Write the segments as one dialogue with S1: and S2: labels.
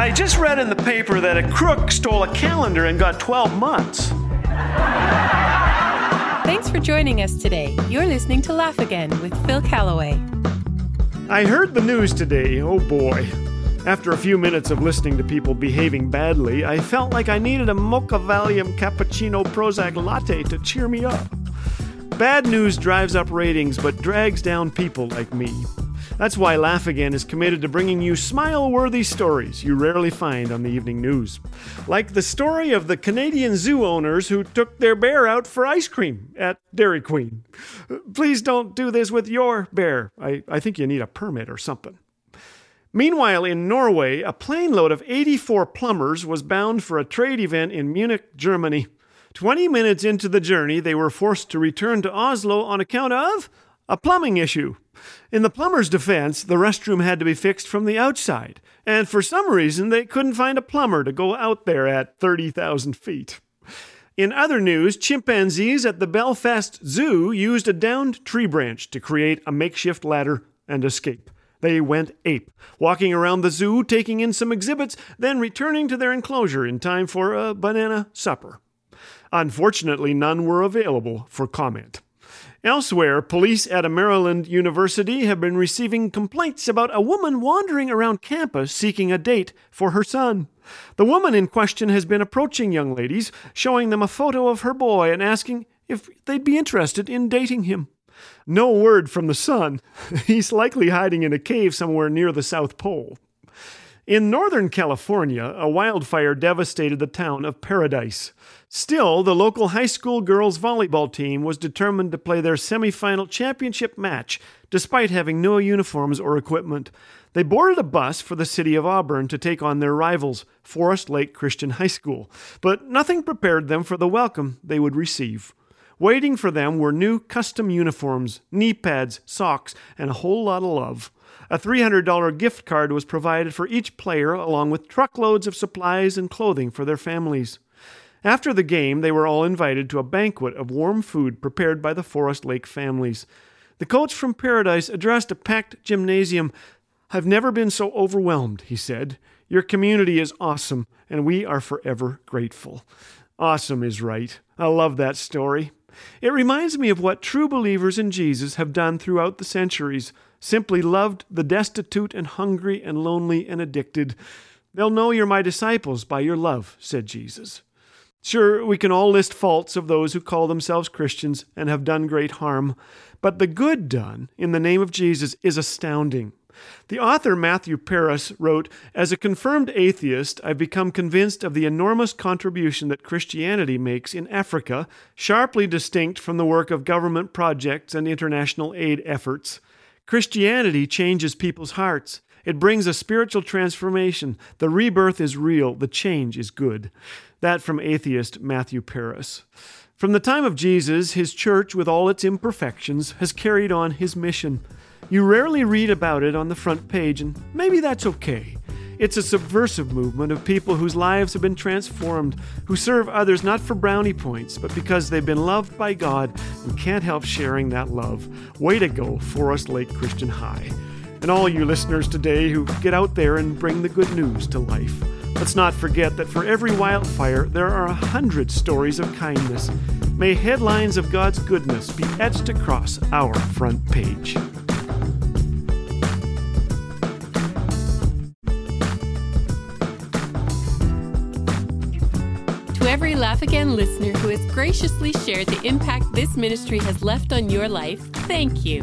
S1: I just read in the paper that a crook stole a calendar and got 12 months.
S2: Thanks for joining us today. You're listening to Laugh Again with Phil Callaway.
S1: I heard the news today. Oh boy. After a few minutes of listening to people behaving badly, I felt like I needed a mocha Valium cappuccino Prozac latte to cheer me up. Bad news drives up ratings but drags down people like me. That's why Laugh Again is committed to bringing you smile worthy stories you rarely find on the evening news. Like the story of the Canadian zoo owners who took their bear out for ice cream at Dairy Queen. Please don't do this with your bear. I, I think you need a permit or something. Meanwhile, in Norway, a plane load of 84 plumbers was bound for a trade event in Munich, Germany. 20 minutes into the journey, they were forced to return to Oslo on account of a plumbing issue. In the plumber's defense, the restroom had to be fixed from the outside, and for some reason they couldn't find a plumber to go out there at 30,000 feet. In other news, chimpanzees at the Belfast Zoo used a downed tree branch to create a makeshift ladder and escape. They went ape, walking around the zoo, taking in some exhibits, then returning to their enclosure in time for a banana supper. Unfortunately, none were available for comment. Elsewhere, police at a Maryland university have been receiving complaints about a woman wandering around campus seeking a date for her son. The woman in question has been approaching young ladies, showing them a photo of her boy and asking if they'd be interested in dating him. No word from the son. He's likely hiding in a cave somewhere near the South Pole. In Northern California, a wildfire devastated the town of Paradise. Still, the local high school girls volleyball team was determined to play their semifinal championship match despite having no uniforms or equipment. They boarded a bus for the city of Auburn to take on their rivals, Forest Lake Christian High School, but nothing prepared them for the welcome they would receive. Waiting for them were new custom uniforms, knee pads, socks, and a whole lot of love. A $300 gift card was provided for each player, along with truckloads of supplies and clothing for their families. After the game, they were all invited to a banquet of warm food prepared by the Forest Lake families. The coach from Paradise addressed a packed gymnasium. I've never been so overwhelmed, he said. Your community is awesome, and we are forever grateful. Awesome is right. I love that story. It reminds me of what true believers in Jesus have done throughout the centuries simply loved the destitute and hungry and lonely and addicted. They'll know you're my disciples by your love, said Jesus. Sure, we can all list faults of those who call themselves Christians and have done great harm, but the good done in the name of Jesus is astounding. The author Matthew Parris wrote As a confirmed atheist, I've become convinced of the enormous contribution that Christianity makes in Africa, sharply distinct from the work of government projects and international aid efforts. Christianity changes people's hearts. It brings a spiritual transformation. The rebirth is real, the change is good. That from atheist Matthew Parris. From the time of Jesus, his church, with all its imperfections, has carried on his mission. You rarely read about it on the front page, and maybe that's okay. It's a subversive movement of people whose lives have been transformed, who serve others not for brownie points, but because they've been loved by God and can't help sharing that love. Way to go, Forest Lake Christian High. And all you listeners today who get out there and bring the good news to life. Let's not forget that for every wildfire, there are a hundred stories of kindness. May headlines of God's goodness be etched across our front page.
S2: Every Laugh Again listener who has graciously shared the impact this ministry has left on your life, thank you.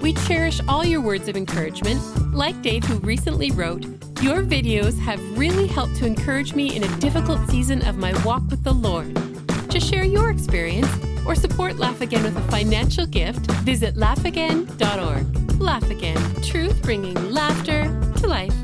S2: We cherish all your words of encouragement. Like Dave, who recently wrote, Your videos have really helped to encourage me in a difficult season of my walk with the Lord. To share your experience or support Laugh Again with a financial gift, visit laughagain.org. Laugh Again, truth bringing laughter to life.